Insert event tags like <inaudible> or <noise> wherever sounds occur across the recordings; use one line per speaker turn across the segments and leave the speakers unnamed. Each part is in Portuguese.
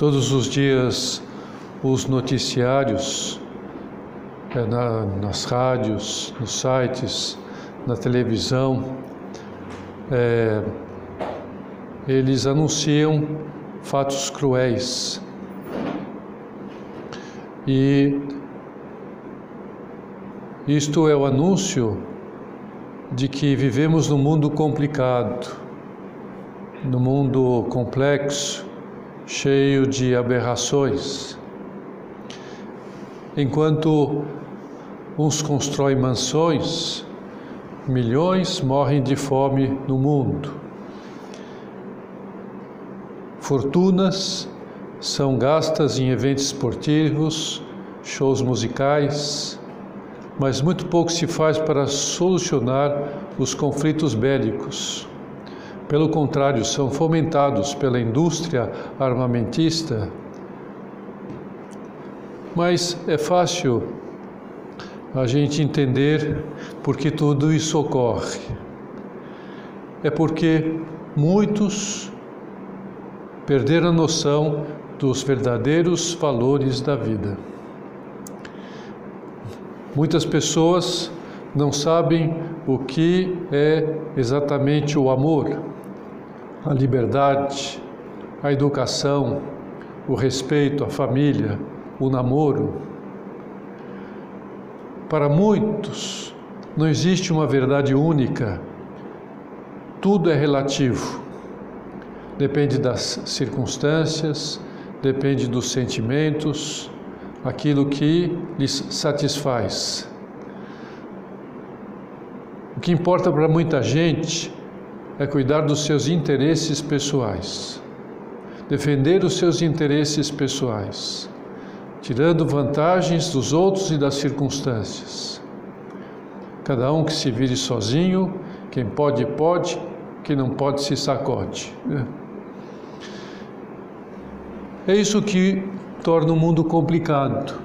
Todos os dias, os noticiários, é, na, nas rádios, nos sites, na televisão, é, eles anunciam fatos cruéis. E isto é o anúncio de que vivemos num mundo complicado, num mundo complexo, cheio de aberrações. Enquanto uns constroem mansões, milhões morrem de fome no mundo. Fortunas são gastas em eventos esportivos, shows musicais, mas muito pouco se faz para solucionar os conflitos bélicos. Pelo contrário, são fomentados pela indústria armamentista. Mas é fácil a gente entender por que tudo isso ocorre. É porque muitos perderam a noção dos verdadeiros valores da vida. Muitas pessoas não sabem o que é exatamente o amor, a liberdade, a educação, o respeito, a família, o namoro. Para muitos, não existe uma verdade única, tudo é relativo. Depende das circunstâncias, depende dos sentimentos, aquilo que lhes satisfaz. O que importa para muita gente é cuidar dos seus interesses pessoais, defender os seus interesses pessoais, tirando vantagens dos outros e das circunstâncias. Cada um que se vire sozinho, quem pode, pode, quem não pode, se sacode. É isso que torna o mundo complicado.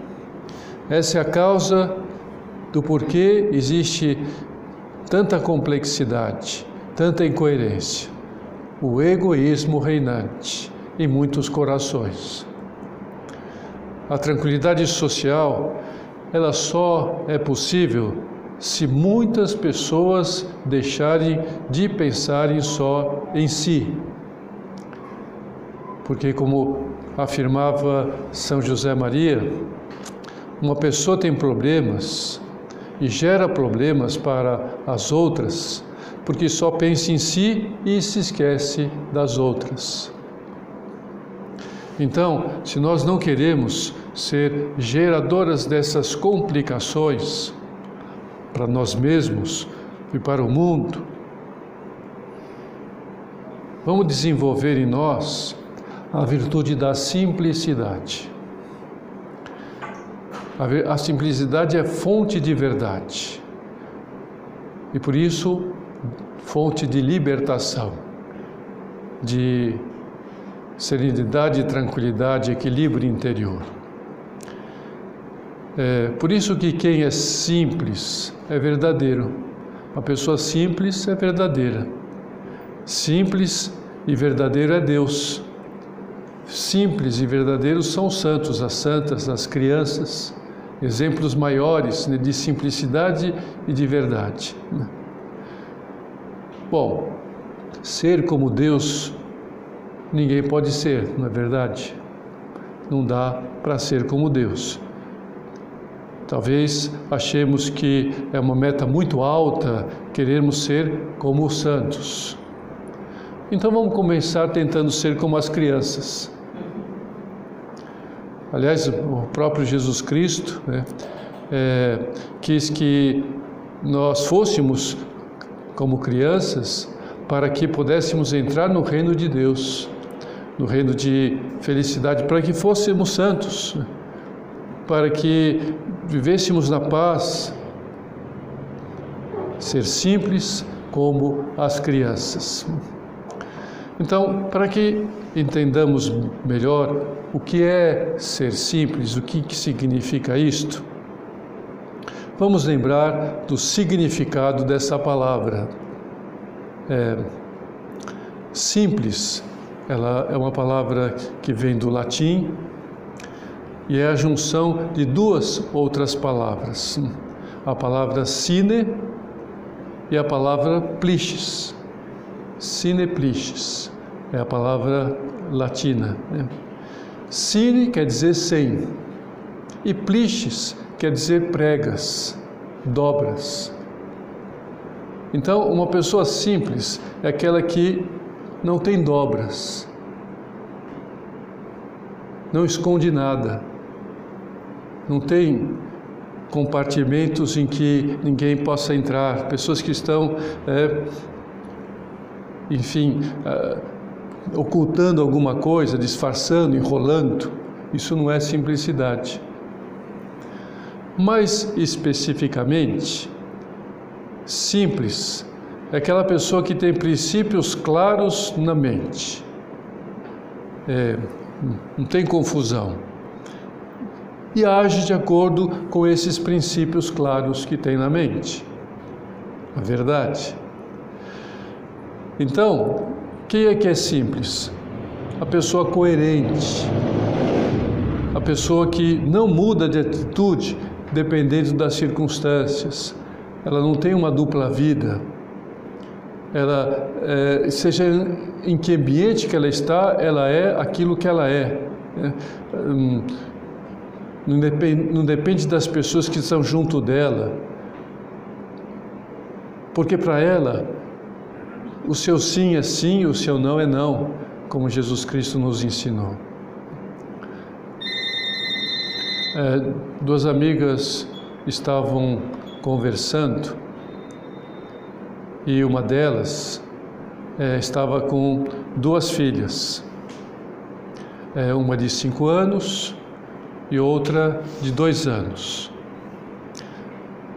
Essa é a causa do porquê existe tanta complexidade, tanta incoerência. O egoísmo reinante em muitos corações. A tranquilidade social, ela só é possível se muitas pessoas deixarem de pensarem só em si. Porque como afirmava São José Maria, uma pessoa tem problemas e gera problemas para as outras porque só pensa em si e se esquece das outras. Então, se nós não queremos ser geradoras dessas complicações para nós mesmos e para o mundo, vamos desenvolver em nós a virtude da simplicidade. A simplicidade é fonte de verdade e por isso fonte de libertação, de serenidade, tranquilidade, equilíbrio interior. É, por isso que quem é simples é verdadeiro. Uma pessoa simples é verdadeira. Simples e verdadeiro é Deus simples e verdadeiros são os santos, as santas, as crianças, exemplos maiores né, de simplicidade e de verdade. Bom, ser como Deus ninguém pode ser, não é verdade? Não dá para ser como Deus. Talvez achemos que é uma meta muito alta queremos ser como os santos. Então vamos começar tentando ser como as crianças. Aliás, o próprio Jesus Cristo né, é, quis que nós fôssemos como crianças para que pudéssemos entrar no reino de Deus, no reino de felicidade, para que fôssemos santos, para que vivêssemos na paz, ser simples como as crianças. Então, para que entendamos melhor o que é ser simples, o que, que significa isto, vamos lembrar do significado dessa palavra. É, simples ela é uma palavra que vem do latim e é a junção de duas outras palavras. A palavra sine e a palavra pliches. Sine pliches é a palavra latina. Né? Sine quer dizer sem e pliches quer dizer pregas, dobras. Então, uma pessoa simples é aquela que não tem dobras, não esconde nada, não tem compartimentos em que ninguém possa entrar, pessoas que estão, é, enfim, é, ocultando alguma coisa, disfarçando, enrolando. Isso não é simplicidade. Mais especificamente, simples é aquela pessoa que tem princípios claros na mente. É, não tem confusão. E age de acordo com esses princípios claros que tem na mente. A verdade. Então, quem é que é simples? A pessoa coerente. A pessoa que não muda de atitude dependendo das circunstâncias ela não tem uma dupla vida. Ela, é, seja em que ambiente que ela está, ela é aquilo que ela é. Né? Hum, não depende, não depende das pessoas que estão junto dela, porque para ela o seu sim é sim, o seu não é não, como Jesus Cristo nos ensinou. É, duas amigas estavam conversando e uma delas é, estava com duas filhas, é, uma de cinco anos e outra de dois anos.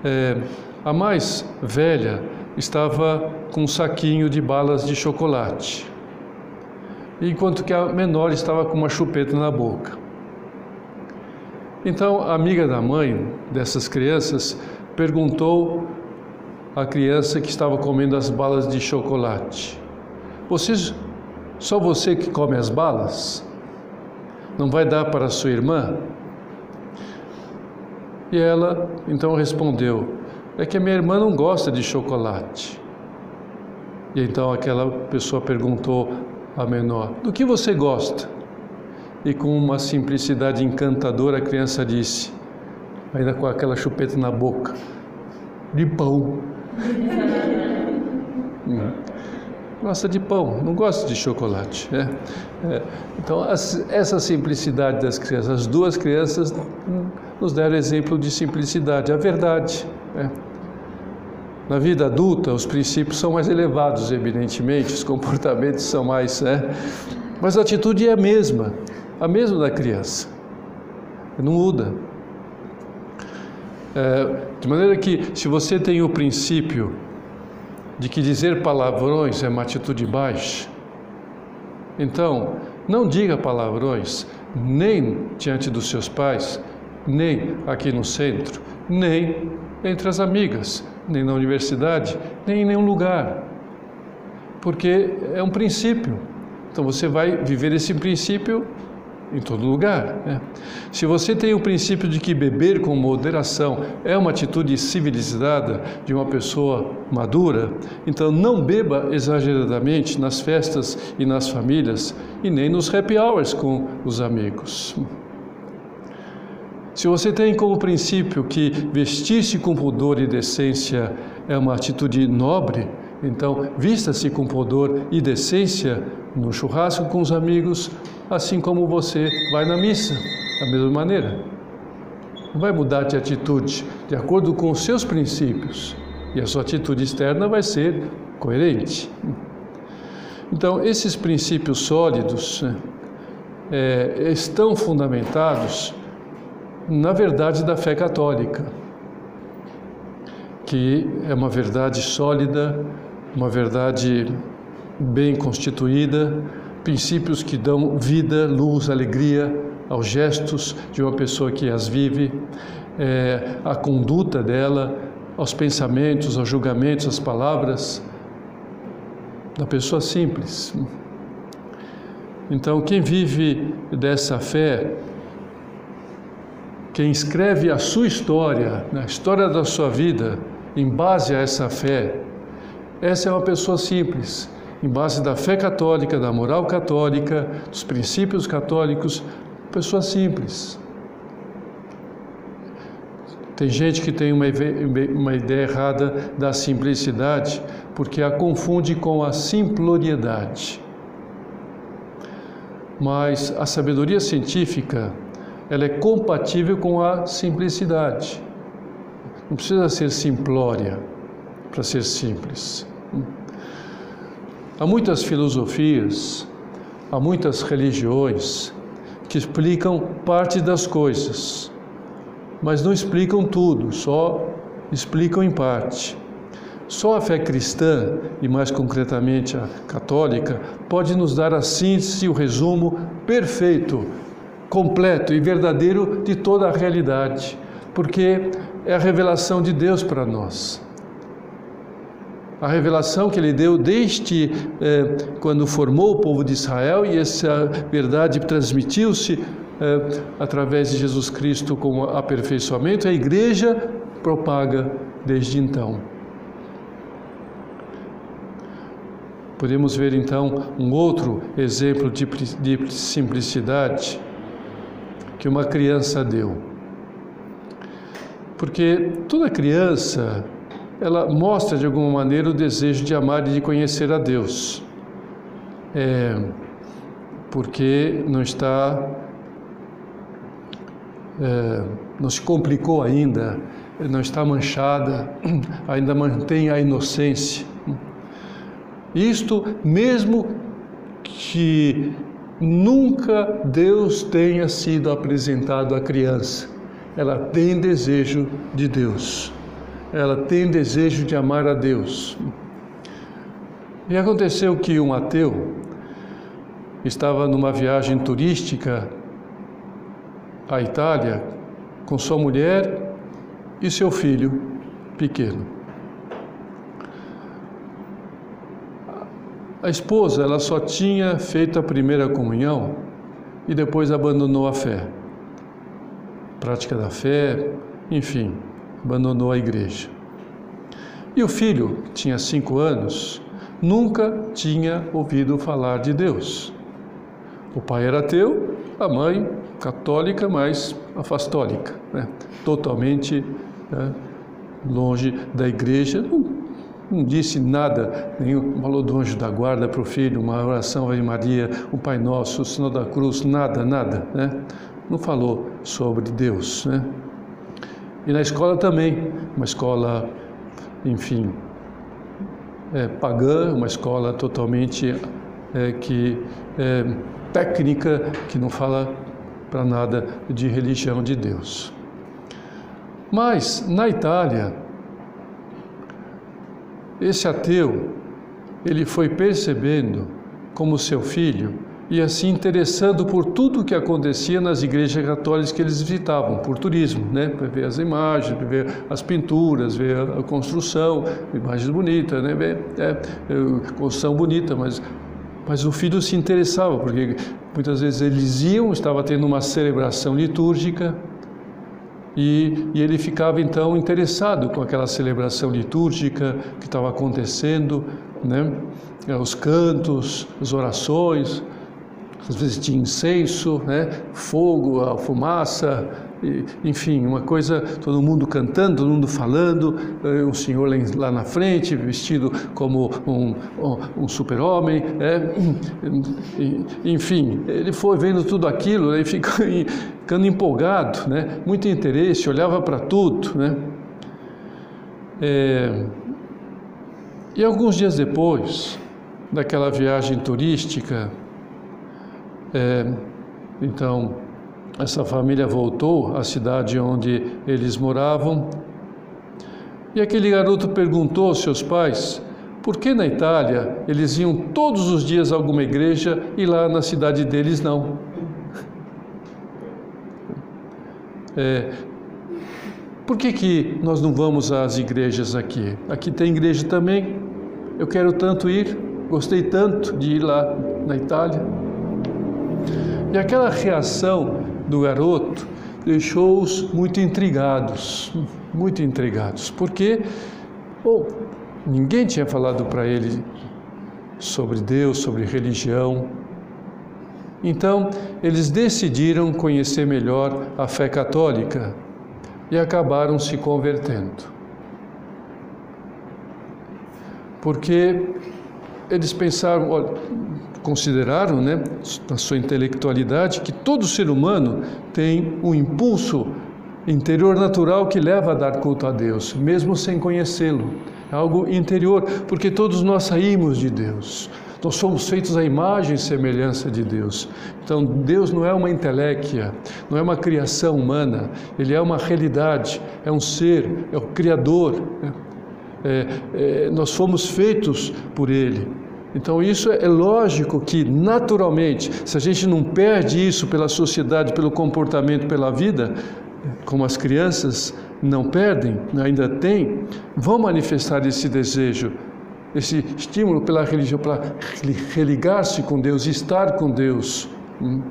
É, a mais velha estava com um saquinho de balas de chocolate, enquanto que a menor estava com uma chupeta na boca. Então, a amiga da mãe dessas crianças perguntou à criança que estava comendo as balas de chocolate: Você, só você que come as balas? Não vai dar para sua irmã? E ela então respondeu: É que a minha irmã não gosta de chocolate. E então aquela pessoa perguntou à menor: Do que você gosta? E com uma simplicidade encantadora a criança disse: ainda com aquela chupeta na boca, de pão. <laughs> hum. Gosta de pão, não gosta de chocolate. Né? É. Então, as, essa simplicidade das crianças, as duas crianças nos deram exemplo de simplicidade, a verdade. Né? Na vida adulta, os princípios são mais elevados, evidentemente, os comportamentos são mais. Né? Mas a atitude é a mesma, a mesma da criança. Não muda. É, de maneira que, se você tem o princípio de que dizer palavrões é uma atitude baixa, então não diga palavrões nem diante dos seus pais, nem aqui no centro, nem entre as amigas, nem na universidade, nem em nenhum lugar, porque é um princípio. Então você vai viver esse princípio em todo lugar. Né? Se você tem o princípio de que beber com moderação é uma atitude civilizada de uma pessoa madura, então não beba exageradamente nas festas e nas famílias e nem nos happy hours com os amigos. Se você tem como princípio que vestir-se com pudor e decência é uma atitude nobre, então vista-se com pudor e decência no churrasco com os amigos, assim como você vai na missa, da mesma maneira. Não vai mudar de atitude de acordo com os seus princípios e a sua atitude externa vai ser coerente. Então, esses princípios sólidos né, é, estão fundamentados na verdade da fé católica, que é uma verdade sólida, uma verdade bem constituída, princípios que dão vida, luz, alegria aos gestos de uma pessoa que as vive, é, a conduta dela, aos pensamentos, aos julgamentos, às palavras da pessoa simples. Então, quem vive dessa fé, quem escreve a sua história, a história da sua vida, em base a essa fé, essa é uma pessoa simples, em base da fé católica, da moral católica, dos princípios católicos, pessoa simples. Tem gente que tem uma, uma ideia errada da simplicidade porque a confunde com a simploriedade. Mas a sabedoria científica ela é compatível com a simplicidade. Não precisa ser simplória para ser simples. Há muitas filosofias, há muitas religiões que explicam parte das coisas mas não explicam tudo, só explicam em parte. Só a fé cristã, e mais concretamente a católica, pode nos dar a síntese, o resumo perfeito, completo e verdadeiro de toda a realidade, porque é a revelação de Deus para nós. A revelação que ele deu desde eh, quando formou o povo de Israel, e essa verdade transmitiu-se é, através de Jesus Cristo como aperfeiçoamento, a igreja propaga desde então. Podemos ver então um outro exemplo de, de simplicidade que uma criança deu. Porque toda criança, ela mostra de alguma maneira o desejo de amar e de conhecer a Deus. É, porque não está é, não se complicou ainda, não está manchada, <clears throat> ainda mantém a inocência. Isto mesmo que nunca Deus tenha sido apresentado à criança, ela tem desejo de Deus, ela tem desejo de amar a Deus. E aconteceu que um ateu estava numa viagem turística à Itália com sua mulher e seu filho pequeno. A esposa, ela só tinha feito a primeira comunhão e depois abandonou a fé. Prática da fé, enfim, abandonou a igreja. E o filho, tinha cinco anos, nunca tinha ouvido falar de Deus. O pai era ateu, a mãe católica, mas afastólica, né? totalmente né? longe da igreja. Não, não, disse nada, nenhum falou do anjo da guarda para o filho, uma oração Ave Maria, o Pai Nosso, o Sinal da Cruz, nada, nada. Né? Não falou sobre Deus. Né? E na escola também, uma escola, enfim, é, pagã, uma escola totalmente é, que é, técnica, que não fala para nada de religião de Deus. Mas na Itália, esse ateu, ele foi percebendo como seu filho e assim interessando por tudo o que acontecia nas igrejas católicas que eles visitavam, por turismo, né? Para ver as imagens, ver as pinturas, ver a construção, imagens bonitas, né? Ver, é, é, construção bonita, mas mas o filho se interessava, porque muitas vezes eles iam, estava tendo uma celebração litúrgica, e, e, ele ficava então interessado com aquela celebração litúrgica que estava acontecendo, né? os cantos, as orações, às vezes tinha incenso, né? fogo, a fumaça, enfim, uma coisa, todo mundo cantando, todo mundo falando, eh, um senhor lá na frente, vestido como um, um super-homem, né? enfim, ele foi vendo tudo aquilo né? e <laughs> ficando empolgado, né? muito interesse, olhava para tudo. Né? É... E alguns dias depois daquela viagem turística, é... então, essa família voltou à cidade onde eles moravam e aquele garoto perguntou aos seus pais por que na Itália eles iam todos os dias a alguma igreja e lá na cidade deles não. É, por que, que nós não vamos às igrejas aqui? Aqui tem igreja também. Eu quero tanto ir, gostei tanto de ir lá na Itália. E aquela reação do garoto deixou-os muito intrigados, muito intrigados, porque bom, ninguém tinha falado para ele sobre Deus, sobre religião. Então, eles decidiram conhecer melhor a fé católica e acabaram se convertendo. Porque eles pensaram, olha, consideraram, né, na sua intelectualidade, que todo ser humano tem um impulso interior natural que leva a dar culto a Deus, mesmo sem conhecê-lo. É algo interior, porque todos nós saímos de Deus. Nós somos feitos à imagem e semelhança de Deus. Então, Deus não é uma inteléquia, não é uma criação humana, Ele é uma realidade, é um ser, é o Criador. Né? É, é, nós fomos feitos por Ele. Então, isso é lógico que, naturalmente, se a gente não perde isso pela sociedade, pelo comportamento, pela vida, como as crianças não perdem, ainda têm, vão manifestar esse desejo, esse estímulo pela religião, para religar-se com Deus, estar com Deus. Hum?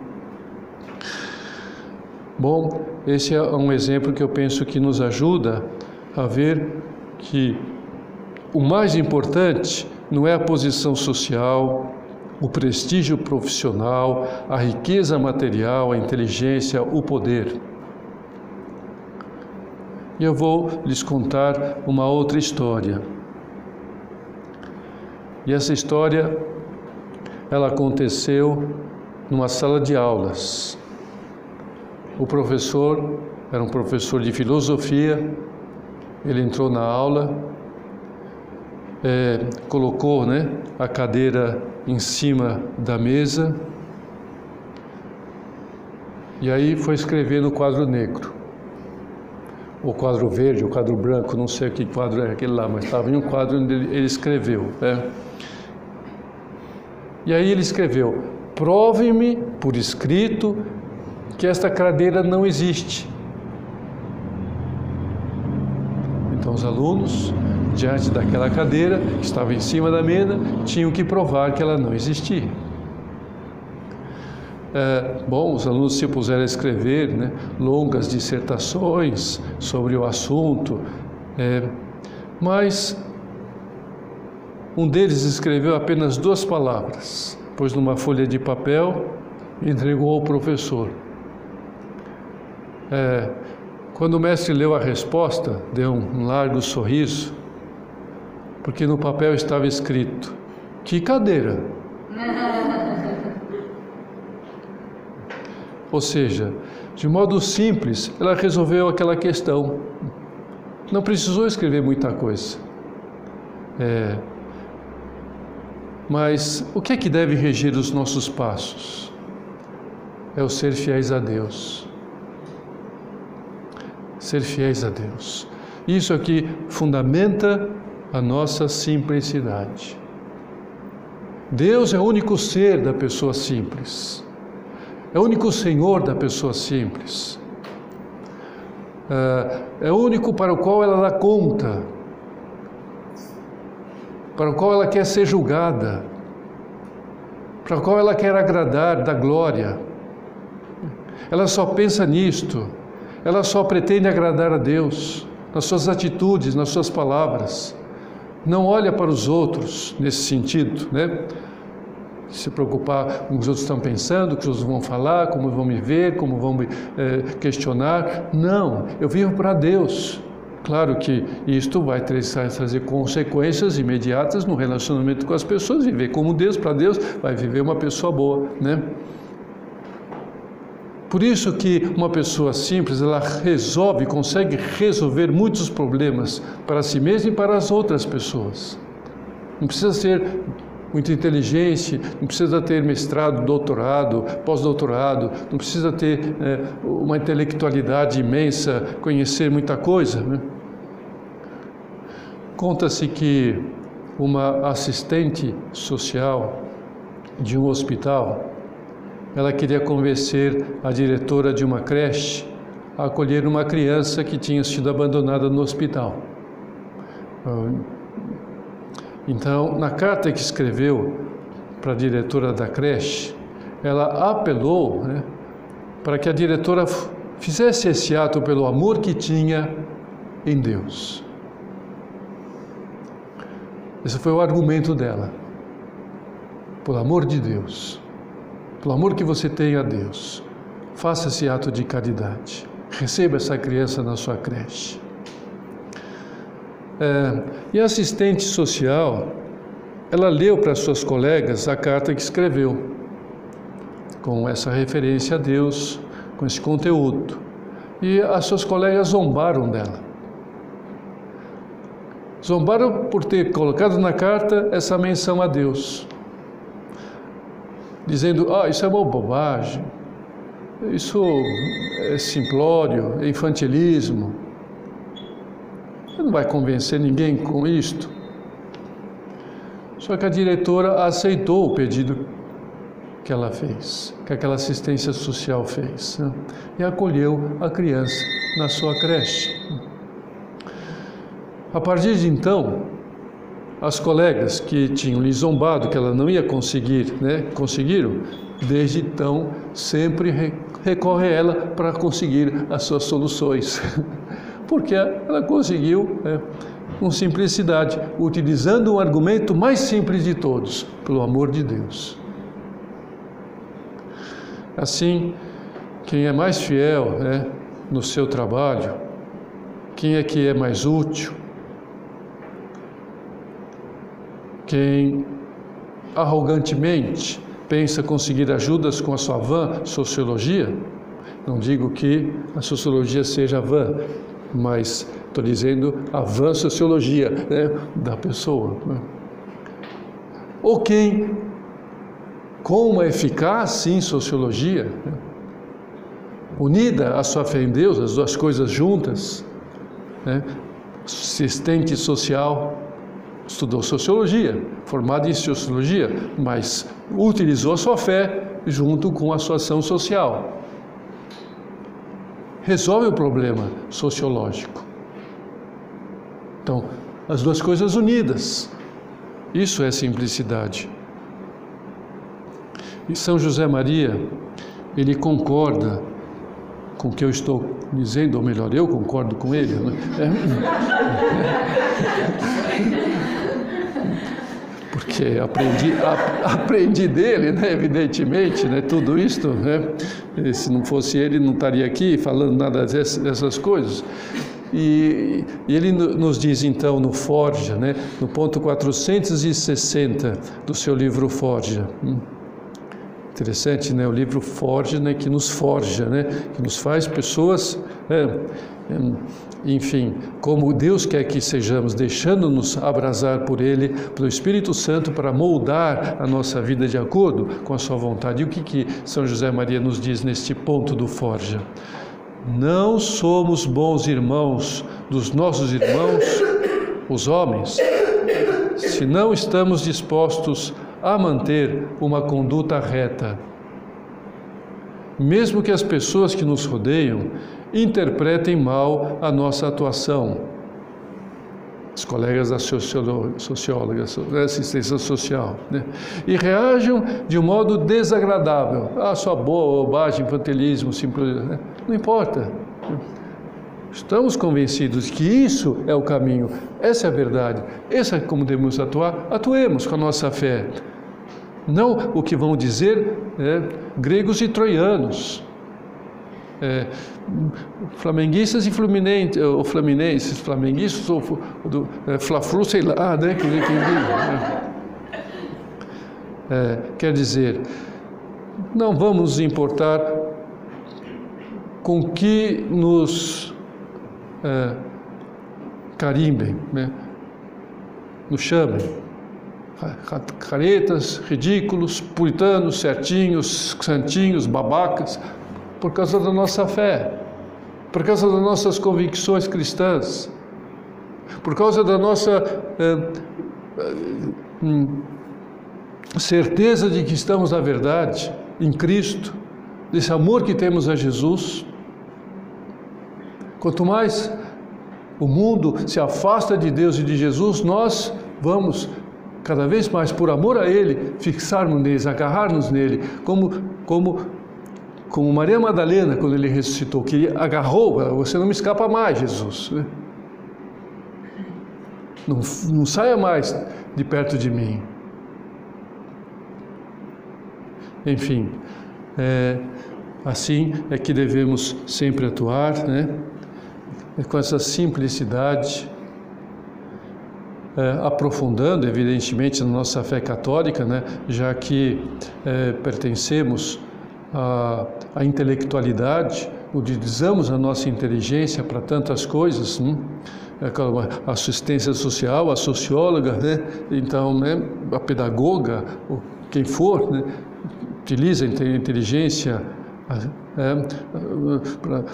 Bom, esse é um exemplo que eu penso que nos ajuda a ver que o mais importante não é a posição social, o prestígio profissional, a riqueza material, a inteligência, o poder. E eu vou lhes contar uma outra história. E essa história ela aconteceu numa sala de aulas. O professor era um professor de filosofia. Ele entrou na aula é, colocou né, a cadeira em cima da mesa e aí foi escrever no quadro negro. O quadro verde, o quadro branco, não sei que quadro é aquele lá, mas estava em um quadro onde ele escreveu. Né? E aí ele escreveu: Prove-me por escrito que esta cadeira não existe. Então os alunos diante daquela cadeira que estava em cima da mesa, tinham que provar que ela não existia. É, bom, os alunos se puseram a escrever né, longas dissertações sobre o assunto, é, mas um deles escreveu apenas duas palavras, pôs numa folha de papel e entregou ao professor. É, quando o mestre leu a resposta, deu um largo sorriso porque no papel estava escrito: Que cadeira? <laughs> Ou seja, de modo simples, ela resolveu aquela questão. Não precisou escrever muita coisa. É, mas o que é que deve reger os nossos passos? É o ser fiéis a Deus. Ser fiéis a Deus. Isso aqui fundamenta a nossa simplicidade. Deus é o único ser da pessoa simples, é o único Senhor da pessoa simples, é, é o único para o qual ela dá conta, para o qual ela quer ser julgada, para o qual ela quer agradar, da glória. Ela só pensa nisto, ela só pretende agradar a Deus, nas suas atitudes, nas suas palavras não olha para os outros nesse sentido, né? Se preocupar com o que os outros estão pensando, o que os outros vão falar, como vão me ver, como vão me é, questionar. Não, eu vivo para Deus. Claro que isto vai trazer consequências imediatas no relacionamento com as pessoas. Viver como Deus, para Deus, vai viver uma pessoa boa, né? Por isso que uma pessoa simples, ela resolve, consegue resolver muitos problemas para si mesma e para as outras pessoas. Não precisa ser muito inteligente, não precisa ter mestrado, doutorado, pós-doutorado, não precisa ter é, uma intelectualidade imensa, conhecer muita coisa. Né? Conta-se que uma assistente social de um hospital ela queria convencer a diretora de uma creche a acolher uma criança que tinha sido abandonada no hospital. Ah, então, na carta que escreveu para a diretora da creche, ela apelou né, para que a diretora fizesse esse ato pelo amor que tinha em Deus. Esse foi o argumento dela. Por amor de Deus, pelo amor que você tem a Deus, faça esse ato de caridade. Receba essa criança na sua creche. É, e a assistente social, ela leu para suas colegas a carta que escreveu, com essa referência a Deus, com esse conteúdo. E as suas colegas zombaram dela. Zombaram por ter colocado na carta essa menção a Deus, dizendo: Ah, isso é uma bobagem, isso é simplório, é infantilismo. Você não vai convencer ninguém com isto. Só que a diretora aceitou o pedido que ela fez, que aquela assistência social fez, né? e acolheu a criança na sua creche. A partir de então, as colegas que tinham lhe zombado que ela não ia conseguir, né, conseguiram, desde então sempre recorre a ela para conseguir as suas soluções, <laughs> porque ela conseguiu né, com simplicidade, utilizando o argumento mais simples de todos, pelo amor de Deus. Assim, quem é mais fiel né, no seu trabalho, quem é que é mais útil, quem arrogantemente pensa conseguir ajudas com a sua vã sociologia, não digo que a sociologia seja vã, mas estou dizendo a vã sociologia né, da pessoa. Né? Ou quem, com uma eficaz, sim, sociologia, né, unida à sua fé em Deus, as duas coisas juntas, né, assistente social, estudou sociologia, formado em sociologia, mas utilizou a sua fé junto com a sua ação social. Resolve o problema sociológico. Então, as duas coisas unidas. Isso é simplicidade. E São José Maria, ele concorda com o que eu estou dizendo, ou melhor, eu concordo com ele. Né? É <laughs> porque aprendi, aprendi dele, né, evidentemente, né, tudo isto, né, se não fosse ele, não estaria aqui falando nada dessas coisas. E, e, ele nos diz então no Forja, né, no ponto 460 do seu livro Forja. Interessante, né? O livro Forja, né, que nos forja, né, que nos faz pessoas é, enfim, como Deus quer que sejamos, deixando-nos abrasar por Ele, pelo Espírito Santo, para moldar a nossa vida de acordo com a Sua vontade. E o que, que São José Maria nos diz neste ponto do Forja? Não somos bons irmãos dos nossos irmãos, os homens, se não estamos dispostos a manter uma conduta reta. Mesmo que as pessoas que nos rodeiam interpretem mal a nossa atuação. Os colegas da socióloga, da assistência social, né? e reajam de um modo desagradável. Ah, sua boa, bobagem, infantilismo, simples. Né? Não importa. Estamos convencidos que isso é o caminho, essa é a verdade, essa é como devemos atuar. Atuemos com a nossa fé. Não o que vão dizer né, gregos e troianos é, flamenguistas e fluminenses, ou fluminenses, flamenguistas, ou do é, Fla-Flu, sei lá, né? Que, que, né? É, quer dizer, não vamos importar com que nos é, carimbem, né? nos chamem. Caretas, ridículos, puritanos, certinhos, santinhos, babacas, por causa da nossa fé, por causa das nossas convicções cristãs, por causa da nossa eh, eh, certeza de que estamos na verdade, em Cristo, desse amor que temos a Jesus. Quanto mais o mundo se afasta de Deus e de Jesus, nós vamos cada vez mais por amor a Ele, fixarmos nele, agarrarmos nele, como, como, como Maria Madalena, quando ele ressuscitou, que agarrou, você não me escapa mais, Jesus. Né? Não, não saia mais de perto de mim. Enfim, é, assim é que devemos sempre atuar, né? Com essa simplicidade, é, aprofundando, evidentemente, na nossa fé católica, né? já que é, pertencemos à, à, intelectualidade, utilizamos a nossa inteligência para tantas coisas, né? a assistência social, a socióloga, né? então né? a pedagoga, quem for, né? utiliza a inteligência é,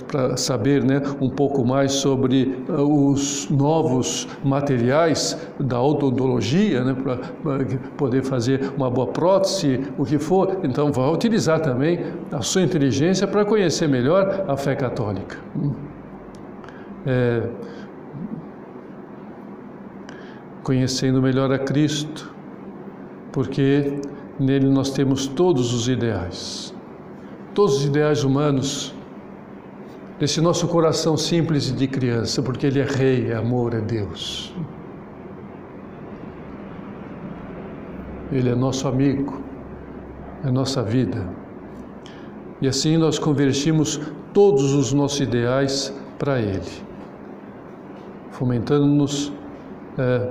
para saber né, um pouco mais sobre uh, os novos materiais da odontologia, né, para poder fazer uma boa prótese, o que for. Então, vai utilizar também a sua inteligência para conhecer melhor a fé católica. É, conhecendo melhor a Cristo, porque Nele nós temos todos os ideais, todos os ideais humanos, desse nosso coração simples de criança, porque Ele é Rei, é amor, é Deus. Ele é nosso amigo, é nossa vida. E assim nós convertimos todos os nossos ideais para Ele, fomentando-nos é,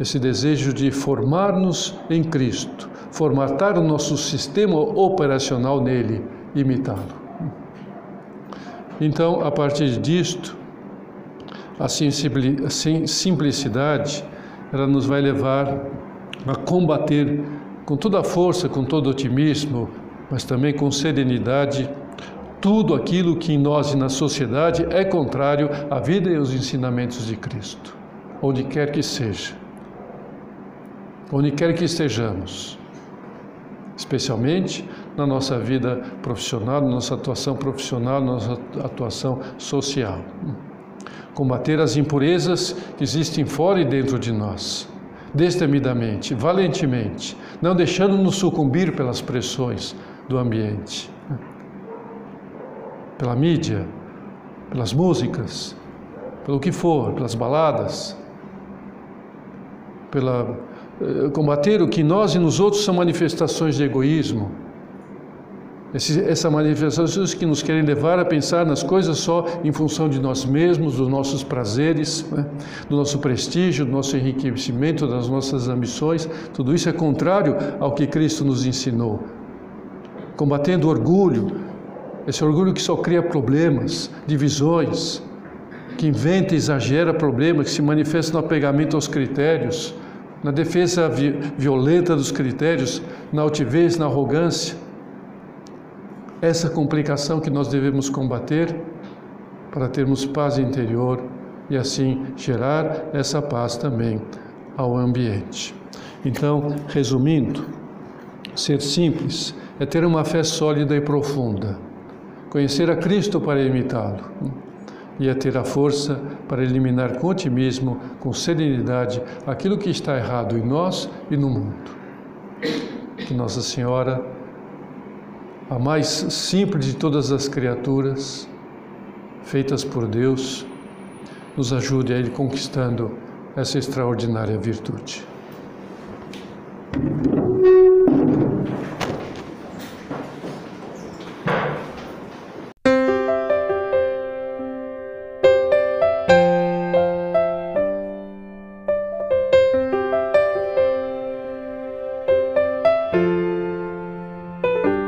esse desejo de formar-nos em Cristo, formatar o nosso sistema operacional nele, imitá-lo. Então, a partir disto, a simplicidade, ela nos vai levar a combater com toda a força, com todo otimismo, mas também com serenidade, tudo aquilo que em nós e na sociedade é contrário à vida e aos ensinamentos de Cristo, onde quer que seja, onde quer que estejamos. Especialmente na nossa vida profissional, na nossa atuação profissional, na nossa atuação social. Combater as impurezas que existem fora e dentro de nós, destemidamente, valentemente, não deixando-nos sucumbir pelas pressões do ambiente, pela mídia, pelas músicas, pelo que for, pelas baladas, pela eh, combater o que nós e nos outros são manifestações de egoísmo. Essa manifestações que nos querem levar a pensar nas coisas só em função de nós mesmos, dos nossos prazeres, né? do nosso prestígio, do nosso enriquecimento, das nossas ambições. Tudo isso é contrário ao que Cristo nos ensinou. Combatendo o orgulho, esse orgulho que só cria problemas, divisões, que inventa e exagera problemas, que se manifesta no apegamento aos critérios na defesa violenta dos critérios, na altivez, na arrogância. Essa complicação que nós devemos combater para termos paz interior e assim gerar essa paz também ao ambiente. Então, resumindo, ser simples é ter uma fé sólida e profunda, conhecer a Cristo para imitá-lo e a ter a força para eliminar com otimismo, com serenidade, aquilo que está errado em nós e no mundo. Que Nossa Senhora, a mais simples de todas as criaturas feitas por Deus, nos ajude a ir conquistando essa extraordinária virtude.